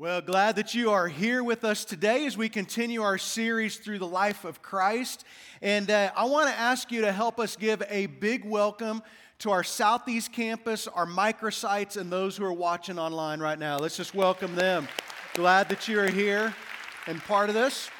Well, glad that you are here with us today as we continue our series through the life of Christ. And uh, I want to ask you to help us give a big welcome to our Southeast campus, our microsites, and those who are watching online right now. Let's just welcome them. Glad that you are here and part of this.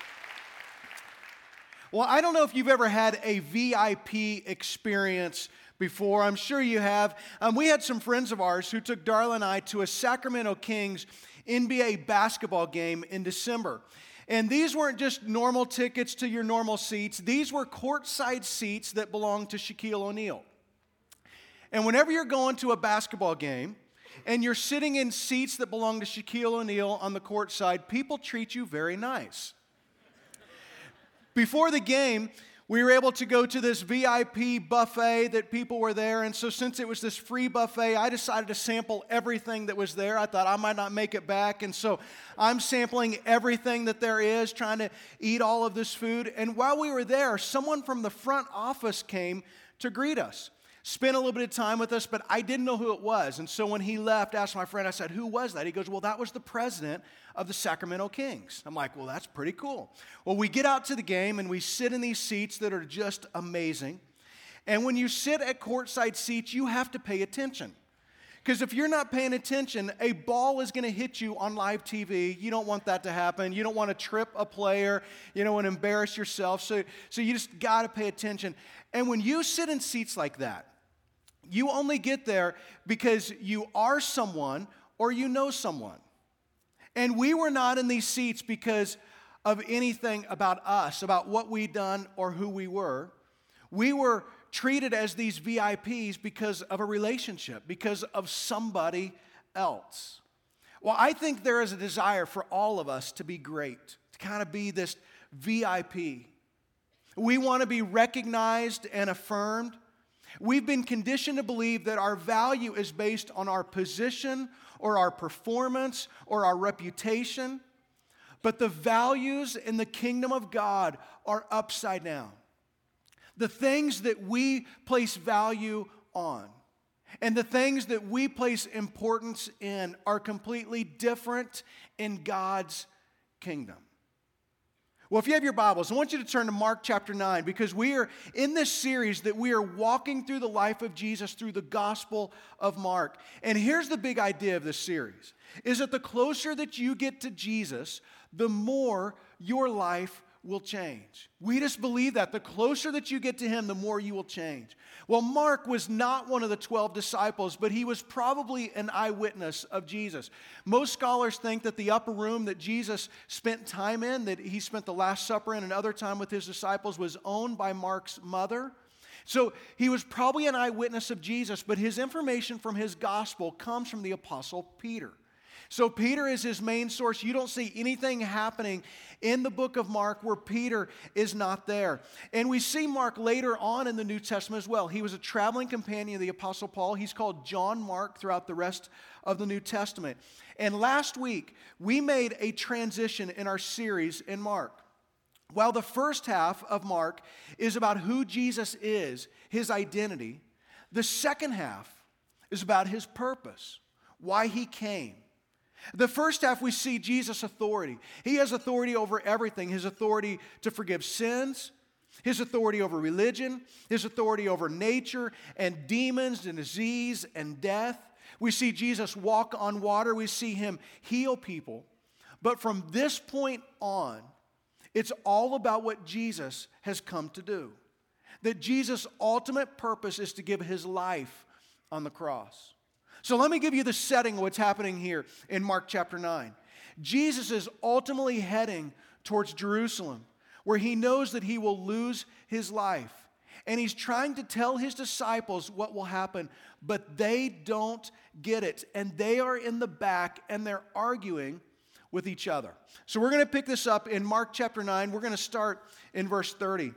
Well, I don't know if you've ever had a VIP experience before. I'm sure you have. Um, we had some friends of ours who took Darla and I to a Sacramento Kings NBA basketball game in December. And these weren't just normal tickets to your normal seats, these were courtside seats that belonged to Shaquille O'Neal. And whenever you're going to a basketball game and you're sitting in seats that belong to Shaquille O'Neal on the court side, people treat you very nice. Before the game, we were able to go to this VIP buffet that people were there. And so, since it was this free buffet, I decided to sample everything that was there. I thought I might not make it back. And so, I'm sampling everything that there is, trying to eat all of this food. And while we were there, someone from the front office came to greet us spent a little bit of time with us, but I didn't know who it was. And so when he left, asked my friend, I said, Who was that? He goes, Well, that was the president of the Sacramento Kings. I'm like, Well, that's pretty cool. Well, we get out to the game and we sit in these seats that are just amazing. And when you sit at courtside seats, you have to pay attention. Because if you're not paying attention, a ball is going to hit you on live TV. You don't want that to happen. You don't want to trip a player. You know, and embarrass yourself. So, so you just got to pay attention. And when you sit in seats like that, you only get there because you are someone or you know someone. And we were not in these seats because of anything about us, about what we'd done or who we were. We were treated as these VIPs because of a relationship, because of somebody else. Well, I think there is a desire for all of us to be great, to kind of be this VIP. We want to be recognized and affirmed. We've been conditioned to believe that our value is based on our position or our performance or our reputation. But the values in the kingdom of God are upside down. The things that we place value on and the things that we place importance in are completely different in God's kingdom. Well, if you have your Bibles, I want you to turn to Mark chapter 9 because we are in this series that we are walking through the life of Jesus through the Gospel of Mark. And here's the big idea of this series is that the closer that you get to Jesus, the more your life will change. We just believe that. The closer that you get to Him, the more you will change. Well, Mark was not one of the 12 disciples, but he was probably an eyewitness of Jesus. Most scholars think that the upper room that Jesus spent time in, that he spent the Last Supper in and other time with his disciples, was owned by Mark's mother. So he was probably an eyewitness of Jesus, but his information from his gospel comes from the Apostle Peter. So, Peter is his main source. You don't see anything happening in the book of Mark where Peter is not there. And we see Mark later on in the New Testament as well. He was a traveling companion of the Apostle Paul. He's called John Mark throughout the rest of the New Testament. And last week, we made a transition in our series in Mark. While the first half of Mark is about who Jesus is, his identity, the second half is about his purpose, why he came. The first half, we see Jesus' authority. He has authority over everything his authority to forgive sins, his authority over religion, his authority over nature and demons and disease and death. We see Jesus walk on water, we see him heal people. But from this point on, it's all about what Jesus has come to do. That Jesus' ultimate purpose is to give his life on the cross. So let me give you the setting of what's happening here in Mark chapter 9. Jesus is ultimately heading towards Jerusalem, where he knows that he will lose his life. And he's trying to tell his disciples what will happen, but they don't get it. And they are in the back and they're arguing with each other. So we're going to pick this up in Mark chapter 9. We're going to start in verse 30.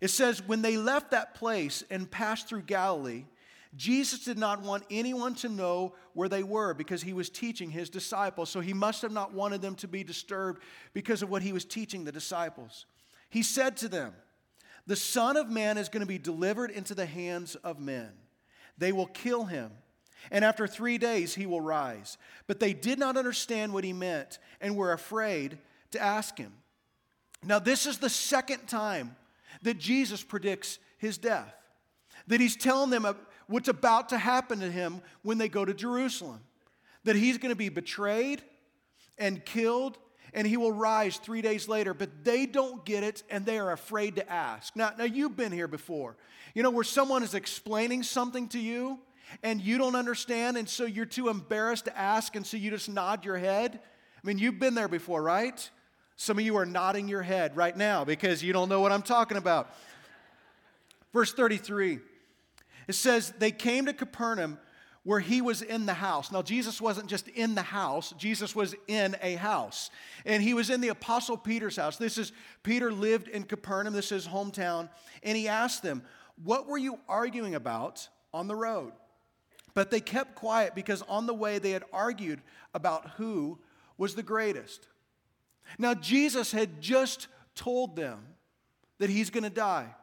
It says, When they left that place and passed through Galilee, Jesus did not want anyone to know where they were because he was teaching his disciples. So he must have not wanted them to be disturbed because of what he was teaching the disciples. He said to them, The Son of Man is going to be delivered into the hands of men. They will kill him, and after three days he will rise. But they did not understand what he meant and were afraid to ask him. Now, this is the second time that Jesus predicts his death, that he's telling them what's about to happen to him when they go to Jerusalem, that he's going to be betrayed and killed. And he will rise three days later, but they don't get it and they are afraid to ask. Now, now, you've been here before. You know, where someone is explaining something to you and you don't understand, and so you're too embarrassed to ask, and so you just nod your head. I mean, you've been there before, right? Some of you are nodding your head right now because you don't know what I'm talking about. Verse 33, it says, They came to Capernaum where he was in the house. Now, Jesus wasn't just in the house, Jesus was in a house. And he was in the Apostle Peter's house. This is, Peter lived in Capernaum, this is his hometown. And he asked them, What were you arguing about on the road? But they kept quiet because on the way they had argued about who was the greatest. Now, Jesus had just told them that he's going to die.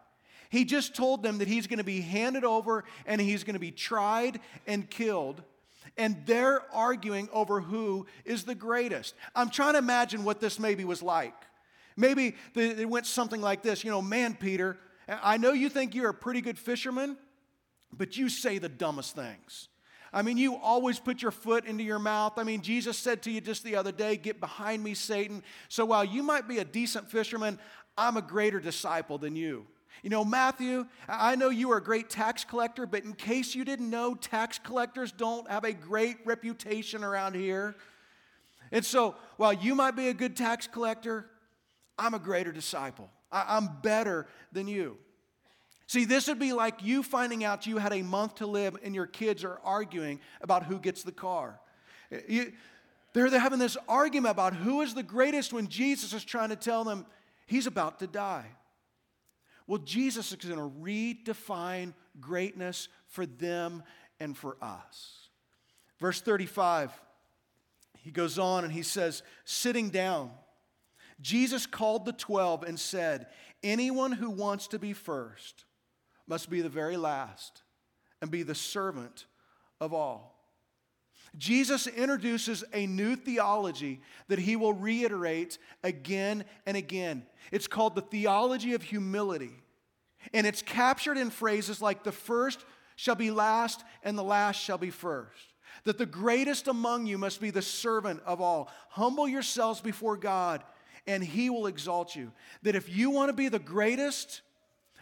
He just told them that he's going to be handed over and he's going to be tried and killed. And they're arguing over who is the greatest. I'm trying to imagine what this maybe was like. Maybe it went something like this You know, man, Peter, I know you think you're a pretty good fisherman, but you say the dumbest things. I mean, you always put your foot into your mouth. I mean, Jesus said to you just the other day, Get behind me, Satan. So while you might be a decent fisherman, I'm a greater disciple than you. You know, Matthew, I know you are a great tax collector, but in case you didn't know, tax collectors don't have a great reputation around here. And so, while you might be a good tax collector, I'm a greater disciple. I'm better than you. See, this would be like you finding out you had a month to live and your kids are arguing about who gets the car. You, they're, they're having this argument about who is the greatest when Jesus is trying to tell them he's about to die. Well, Jesus is going to redefine greatness for them and for us. Verse 35, he goes on and he says, sitting down, Jesus called the twelve and said, Anyone who wants to be first must be the very last and be the servant of all. Jesus introduces a new theology that he will reiterate again and again. It's called the theology of humility. And it's captured in phrases like the first shall be last and the last shall be first. That the greatest among you must be the servant of all. Humble yourselves before God and he will exalt you. That if you want to be the greatest,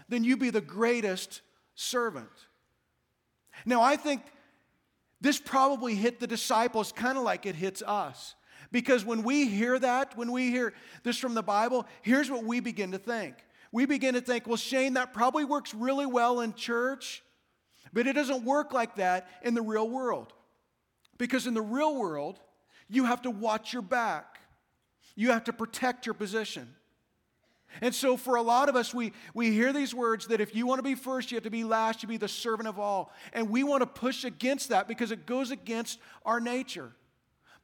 then you be the greatest servant. Now, I think this probably hit the disciples kind of like it hits us. Because when we hear that, when we hear this from the Bible, here's what we begin to think. We begin to think, well, Shane, that probably works really well in church, but it doesn't work like that in the real world. Because in the real world, you have to watch your back, you have to protect your position. And so, for a lot of us, we, we hear these words that if you want to be first, you have to be last, you be the servant of all. And we want to push against that because it goes against our nature.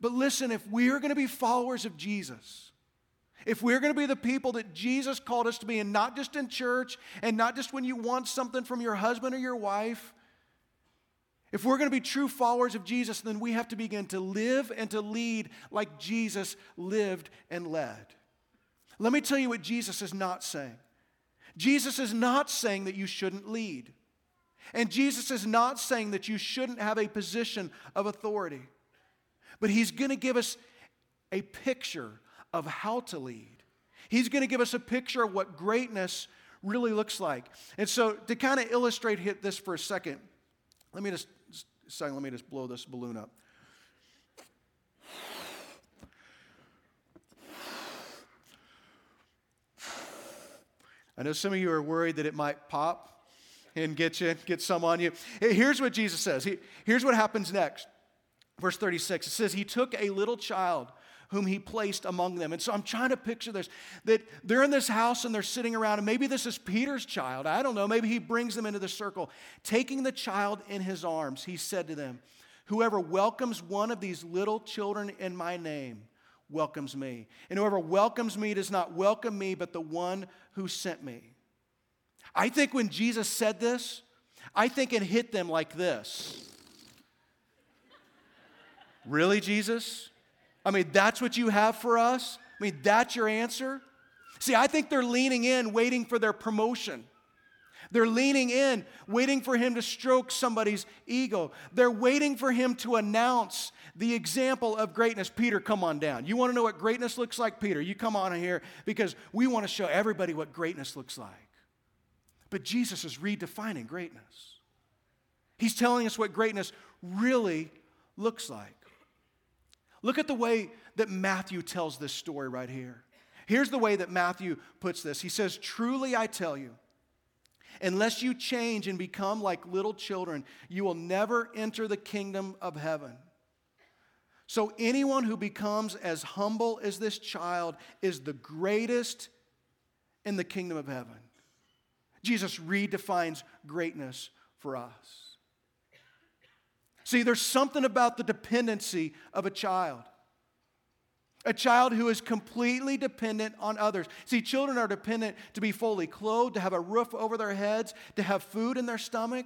But listen, if we are going to be followers of Jesus, if we're going to be the people that Jesus called us to be, and not just in church, and not just when you want something from your husband or your wife, if we're going to be true followers of Jesus, then we have to begin to live and to lead like Jesus lived and led. Let me tell you what Jesus is not saying. Jesus is not saying that you shouldn't lead. And Jesus is not saying that you shouldn't have a position of authority. But he's going to give us a picture of how to lead. He's going to give us a picture of what greatness really looks like. And so, to kind of illustrate this for a second, let me just, let me just blow this balloon up. I know some of you are worried that it might pop and get you, get some on you. Here's what Jesus says. Here's what happens next. Verse 36. It says, He took a little child whom he placed among them. And so I'm trying to picture this that they're in this house and they're sitting around, and maybe this is Peter's child. I don't know. Maybe he brings them into the circle. Taking the child in his arms, he said to them, Whoever welcomes one of these little children in my name welcomes me. And whoever welcomes me does not welcome me, but the one who sent me. I think when Jesus said this, I think it hit them like this. Really, Jesus? I mean, that's what you have for us? I mean, that's your answer? See, I think they're leaning in, waiting for their promotion. They're leaning in, waiting for him to stroke somebody's ego. They're waiting for him to announce the example of greatness. Peter, come on down. You want to know what greatness looks like? Peter, you come on here because we want to show everybody what greatness looks like. But Jesus is redefining greatness. He's telling us what greatness really looks like. Look at the way that Matthew tells this story right here. Here's the way that Matthew puts this He says, Truly I tell you, unless you change and become like little children, you will never enter the kingdom of heaven. So, anyone who becomes as humble as this child is the greatest in the kingdom of heaven. Jesus redefines greatness for us. See, there's something about the dependency of a child. A child who is completely dependent on others. See, children are dependent to be fully clothed, to have a roof over their heads, to have food in their stomach.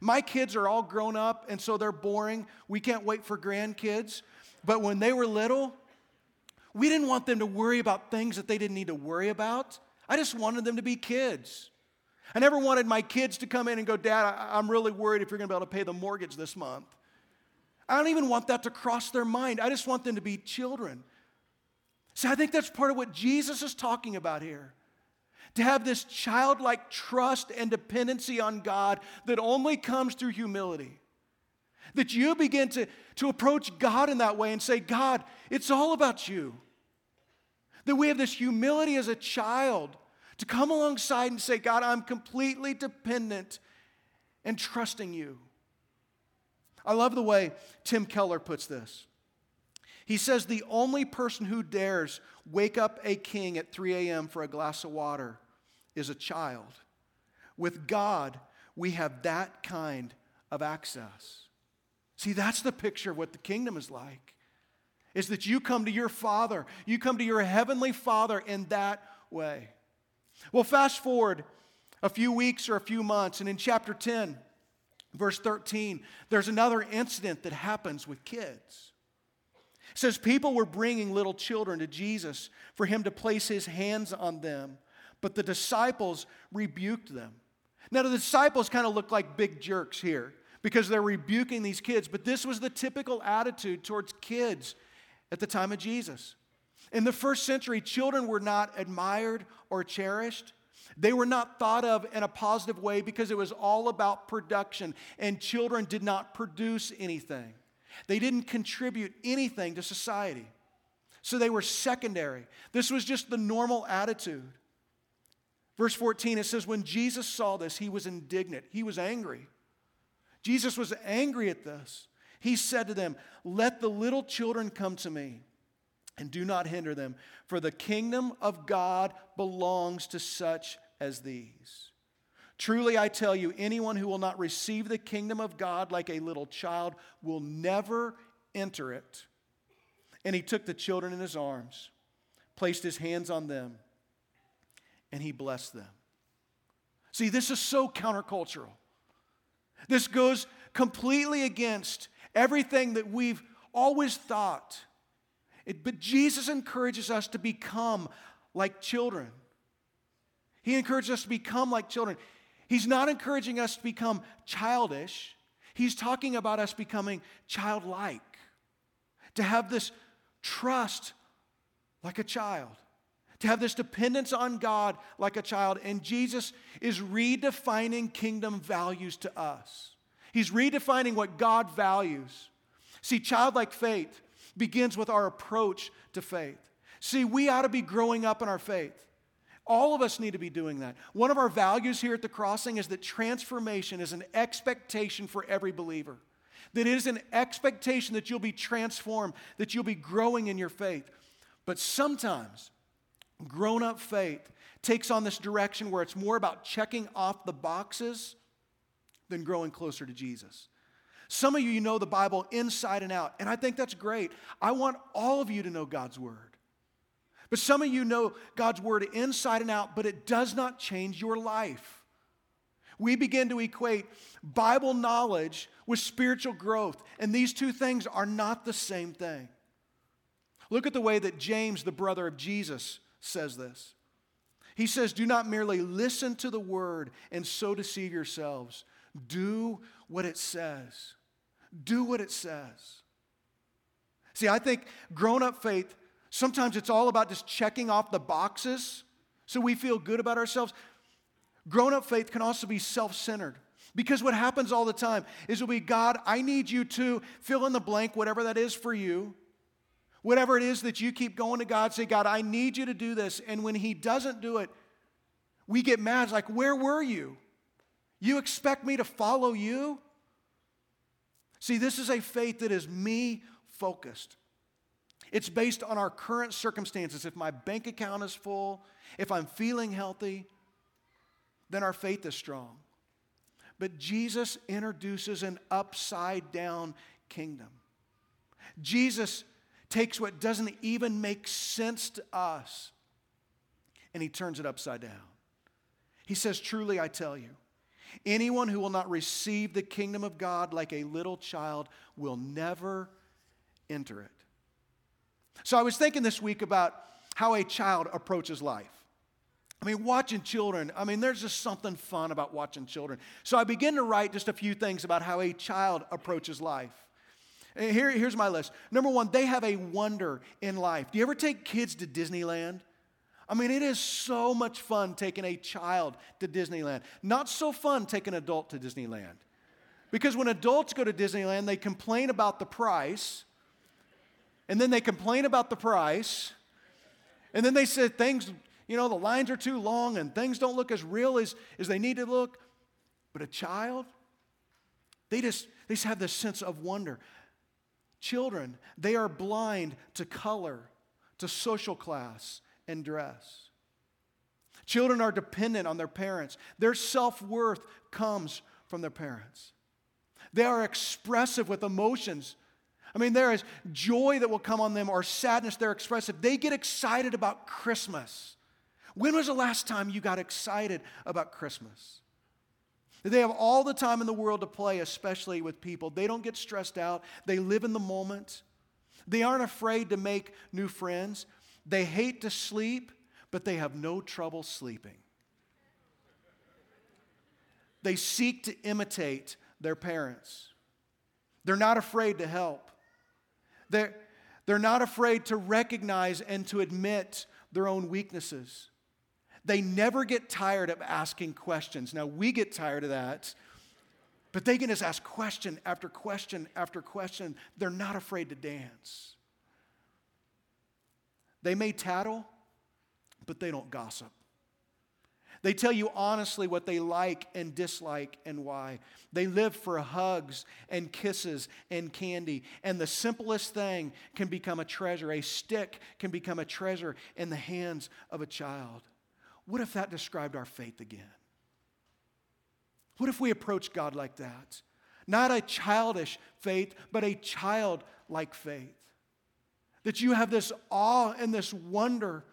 My kids are all grown up, and so they're boring. We can't wait for grandkids. But when they were little, we didn't want them to worry about things that they didn't need to worry about. I just wanted them to be kids. I never wanted my kids to come in and go, Dad, I'm really worried if you're going to be able to pay the mortgage this month. I don't even want that to cross their mind. I just want them to be children. See, I think that's part of what Jesus is talking about here. To have this childlike trust and dependency on God that only comes through humility. That you begin to, to approach God in that way and say, God, it's all about you. That we have this humility as a child to come alongside and say, God, I'm completely dependent and trusting you. I love the way Tim Keller puts this. He says, The only person who dares wake up a king at 3 a.m. for a glass of water is a child. With God, we have that kind of access. See, that's the picture of what the kingdom is like. Is that you come to your Father, you come to your heavenly Father in that way. Well, fast forward a few weeks or a few months, and in chapter 10, verse 13, there's another incident that happens with kids. It says, People were bringing little children to Jesus for him to place his hands on them, but the disciples rebuked them. Now, the disciples kind of look like big jerks here because they're rebuking these kids, but this was the typical attitude towards kids at the time of Jesus. In the first century, children were not admired or cherished. They were not thought of in a positive way because it was all about production, and children did not produce anything. They didn't contribute anything to society. So they were secondary. This was just the normal attitude. Verse 14, it says, When Jesus saw this, he was indignant. He was angry. Jesus was angry at this. He said to them, Let the little children come to me and do not hinder them, for the kingdom of God belongs to such as these. Truly, I tell you, anyone who will not receive the kingdom of God like a little child will never enter it. And he took the children in his arms, placed his hands on them, and he blessed them. See, this is so countercultural. This goes completely against everything that we've always thought it, but Jesus encourages us to become like children. He encourages us to become like children. He's not encouraging us to become childish, He's talking about us becoming childlike, to have this trust like a child, to have this dependence on God like a child. And Jesus is redefining kingdom values to us. He's redefining what God values. See, childlike faith begins with our approach to faith. See, we ought to be growing up in our faith. All of us need to be doing that. One of our values here at the crossing is that transformation is an expectation for every believer. That it is an expectation that you'll be transformed, that you'll be growing in your faith. But sometimes grown up faith takes on this direction where it's more about checking off the boxes than growing closer to Jesus. Some of you, you know the Bible inside and out, and I think that's great. I want all of you to know God's Word. But some of you know God's Word inside and out, but it does not change your life. We begin to equate Bible knowledge with spiritual growth, and these two things are not the same thing. Look at the way that James, the brother of Jesus, says this. He says, Do not merely listen to the word and so deceive yourselves. Do what it says. Do what it says. See, I think grown up faith, sometimes it's all about just checking off the boxes so we feel good about ourselves. Grown up faith can also be self centered. Because what happens all the time is it'll be God, I need you to fill in the blank, whatever that is for you. Whatever it is that you keep going to God, say, God, I need you to do this. And when He doesn't do it, we get mad. It's like, where were you? You expect me to follow you? See, this is a faith that is me focused. It's based on our current circumstances. If my bank account is full, if I'm feeling healthy, then our faith is strong. But Jesus introduces an upside down kingdom. Jesus takes what doesn't even make sense to us and he turns it upside down. He says, Truly, I tell you, anyone who will not receive the kingdom of God like a little child will never enter it. So I was thinking this week about how a child approaches life. I mean, watching children, I mean, there's just something fun about watching children. So I begin to write just a few things about how a child approaches life. Here, here's my list. Number one, they have a wonder in life. Do you ever take kids to Disneyland? I mean, it is so much fun taking a child to Disneyland. Not so fun taking an adult to Disneyland. Because when adults go to Disneyland, they complain about the price, and then they complain about the price, and then they said things you know, the lines are too long and things don't look as real as, as they need to look. But a child, they just, they just have this sense of wonder. Children, they are blind to color, to social class, and dress. Children are dependent on their parents. Their self worth comes from their parents. They are expressive with emotions. I mean, there is joy that will come on them or sadness, they're expressive. They get excited about Christmas. When was the last time you got excited about Christmas? They have all the time in the world to play, especially with people. They don't get stressed out, they live in the moment. They aren't afraid to make new friends. They hate to sleep, but they have no trouble sleeping. They seek to imitate their parents. They're not afraid to help. They're, they're not afraid to recognize and to admit their own weaknesses. They never get tired of asking questions. Now, we get tired of that, but they can just ask question after question after question. They're not afraid to dance. They may tattle, but they don't gossip. They tell you honestly what they like and dislike and why. They live for hugs and kisses and candy. And the simplest thing can become a treasure. A stick can become a treasure in the hands of a child. What if that described our faith again? What if we approach God like that? Not a childish faith, but a childlike faith. That you have this awe and this wonder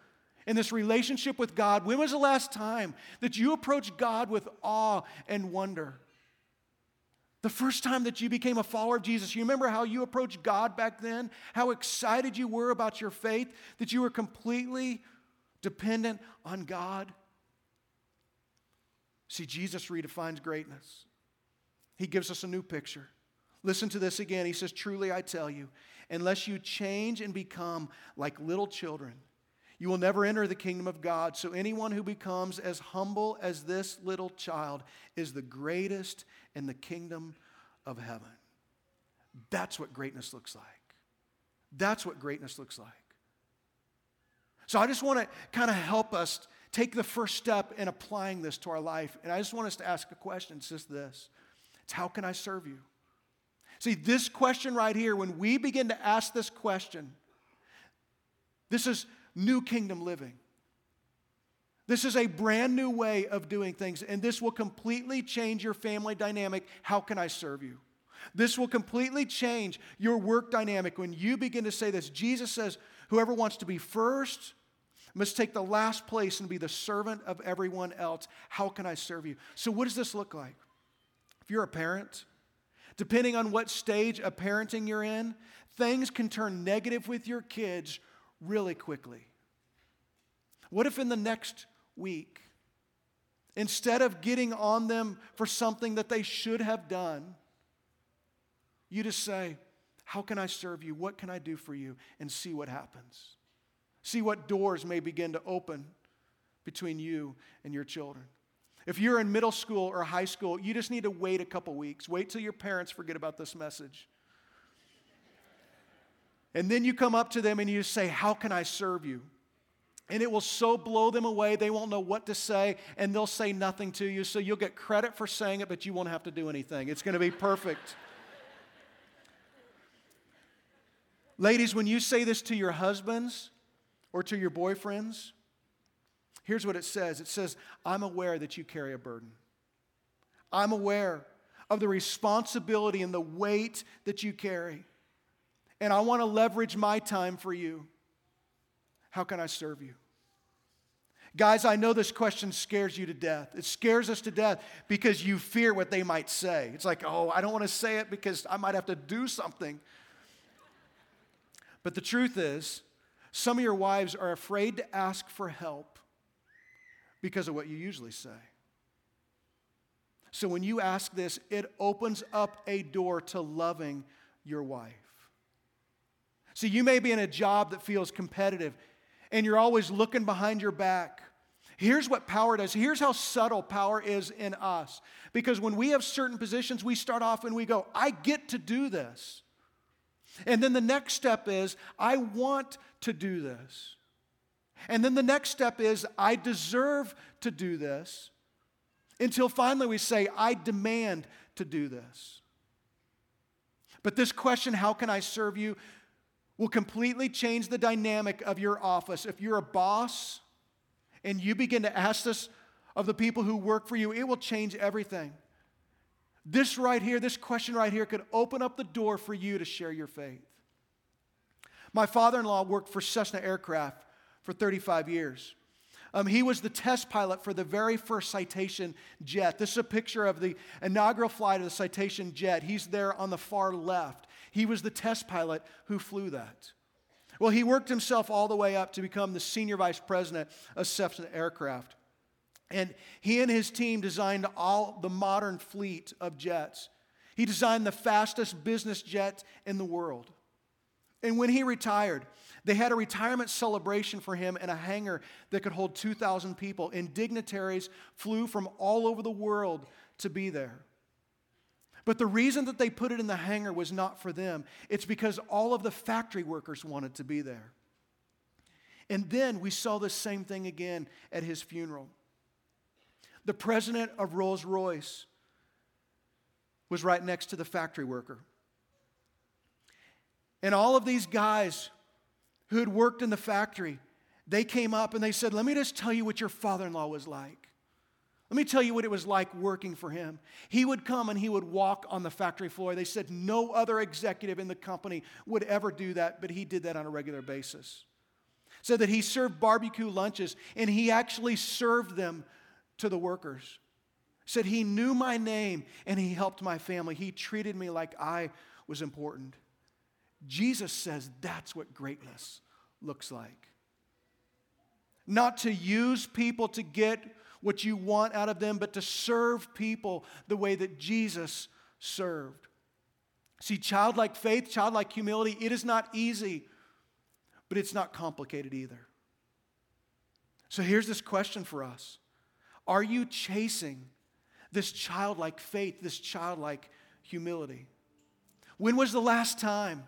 and this relationship with God. When was the last time that you approached God with awe and wonder? The first time that you became a follower of Jesus, you remember how you approached God back then? How excited you were about your faith, that you were completely dependent on God. See, Jesus redefines greatness. He gives us a new picture. Listen to this again. He says, Truly I tell you, unless you change and become like little children, you will never enter the kingdom of God. So anyone who becomes as humble as this little child is the greatest in the kingdom of heaven. That's what greatness looks like. That's what greatness looks like. So I just want to kind of help us take the first step in applying this to our life. And I just want us to ask a question. It's just this It's how can I serve you? See, this question right here, when we begin to ask this question, this is new kingdom living. This is a brand new way of doing things, and this will completely change your family dynamic. How can I serve you? This will completely change your work dynamic when you begin to say this. Jesus says, Whoever wants to be first must take the last place and be the servant of everyone else. How can I serve you? So, what does this look like? If you're a parent, depending on what stage of parenting you're in, things can turn negative with your kids really quickly. What if in the next week, instead of getting on them for something that they should have done, you just say, How can I serve you? What can I do for you? And see what happens. See what doors may begin to open between you and your children. If you're in middle school or high school, you just need to wait a couple weeks. Wait till your parents forget about this message. And then you come up to them and you say, How can I serve you? And it will so blow them away, they won't know what to say, and they'll say nothing to you. So you'll get credit for saying it, but you won't have to do anything. It's going to be perfect. Ladies, when you say this to your husbands or to your boyfriends, here's what it says it says, I'm aware that you carry a burden. I'm aware of the responsibility and the weight that you carry. And I want to leverage my time for you. How can I serve you? Guys, I know this question scares you to death. It scares us to death because you fear what they might say. It's like, oh, I don't want to say it because I might have to do something. But the truth is, some of your wives are afraid to ask for help because of what you usually say. So when you ask this, it opens up a door to loving your wife. See, you may be in a job that feels competitive and you're always looking behind your back. Here's what power does. Here's how subtle power is in us. Because when we have certain positions, we start off and we go, I get to do this. And then the next step is, I want to do this. And then the next step is, I deserve to do this. Until finally we say, I demand to do this. But this question, how can I serve you, will completely change the dynamic of your office. If you're a boss and you begin to ask this of the people who work for you, it will change everything. This right here, this question right here, could open up the door for you to share your faith. My father in law worked for Cessna Aircraft for 35 years. Um, he was the test pilot for the very first Citation jet. This is a picture of the inaugural flight of the Citation jet. He's there on the far left. He was the test pilot who flew that. Well, he worked himself all the way up to become the senior vice president of Cessna Aircraft. And he and his team designed all the modern fleet of jets. He designed the fastest business jet in the world. And when he retired, they had a retirement celebration for him in a hangar that could hold 2,000 people, and dignitaries flew from all over the world to be there. But the reason that they put it in the hangar was not for them, it's because all of the factory workers wanted to be there. And then we saw the same thing again at his funeral. The president of Rolls Royce was right next to the factory worker. And all of these guys who had worked in the factory, they came up and they said, Let me just tell you what your father in law was like. Let me tell you what it was like working for him. He would come and he would walk on the factory floor. They said no other executive in the company would ever do that, but he did that on a regular basis. Said that he served barbecue lunches and he actually served them to the workers. Said he knew my name and he helped my family. He treated me like I was important. Jesus says that's what greatness looks like. Not to use people to get what you want out of them, but to serve people the way that Jesus served. See, childlike faith, childlike humility, it is not easy, but it's not complicated either. So here's this question for us Are you chasing this childlike faith, this childlike humility? When was the last time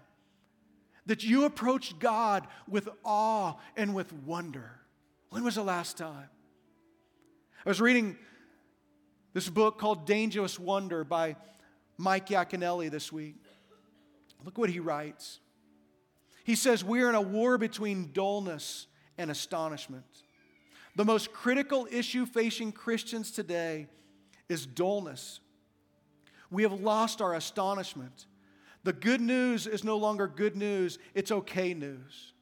that you approached God with awe and with wonder? When was the last time? I was reading this book called Dangerous Wonder by Mike Yaconelli this week. Look what he writes. He says, We're in a war between dullness and astonishment. The most critical issue facing Christians today is dullness. We have lost our astonishment. The good news is no longer good news, it's okay news.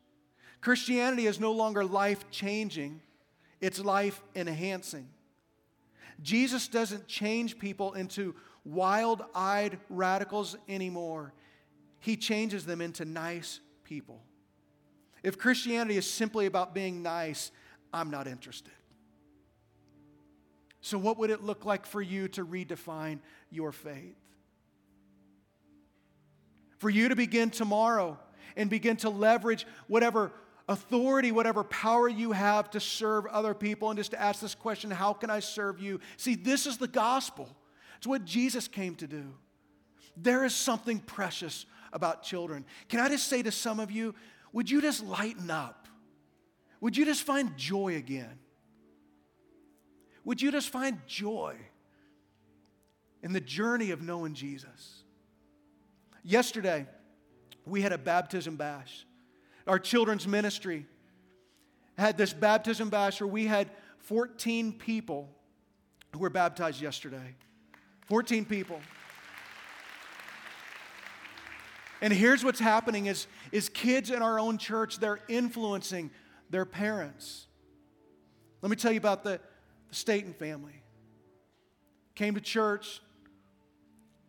Christianity is no longer life changing, it's life enhancing. Jesus doesn't change people into wild eyed radicals anymore, He changes them into nice people. If Christianity is simply about being nice, I'm not interested. So, what would it look like for you to redefine your faith? For you to begin tomorrow and begin to leverage whatever authority, whatever power you have to serve other people, and just to ask this question how can I serve you? See, this is the gospel. It's what Jesus came to do. There is something precious about children. Can I just say to some of you, would you just lighten up? Would you just find joy again? Would you just find joy in the journey of knowing Jesus? Yesterday, we had a baptism bash. Our children's ministry had this baptism bash where we had 14 people who were baptized yesterday. 14 people. And here's what's happening is, is kids in our own church, they're influencing their parents. Let me tell you about the, the Staten family. Came to church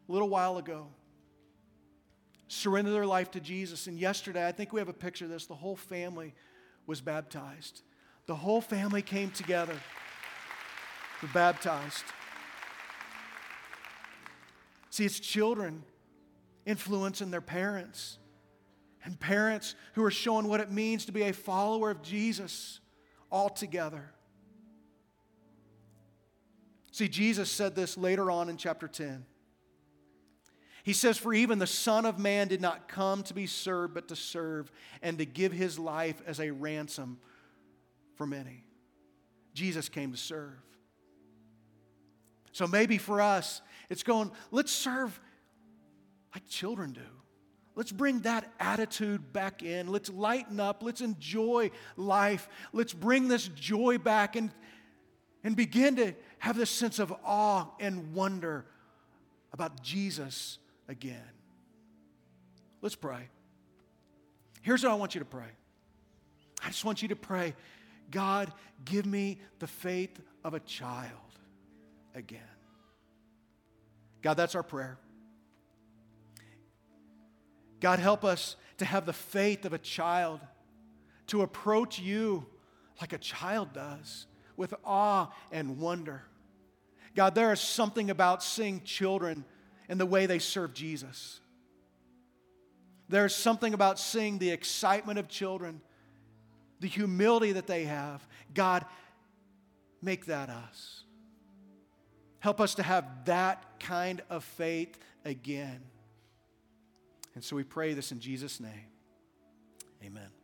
a little while ago. Surrendered their life to Jesus. And yesterday, I think we have a picture of this. The whole family was baptized. The whole family came together, were baptized. See, it's children influencing their parents, and parents who are showing what it means to be a follower of Jesus all together. See, Jesus said this later on in chapter 10. He says, For even the Son of Man did not come to be served, but to serve and to give his life as a ransom for many. Jesus came to serve. So maybe for us, it's going, let's serve like children do. Let's bring that attitude back in. Let's lighten up. Let's enjoy life. Let's bring this joy back and, and begin to have this sense of awe and wonder about Jesus again. Let's pray. Here's what I want you to pray I just want you to pray God, give me the faith of a child again. God, that's our prayer. God, help us to have the faith of a child, to approach you like a child does, with awe and wonder. God, there is something about seeing children and the way they serve Jesus. There's something about seeing the excitement of children, the humility that they have. God, make that us. Help us to have that kind of faith again. And so we pray this in Jesus' name. Amen.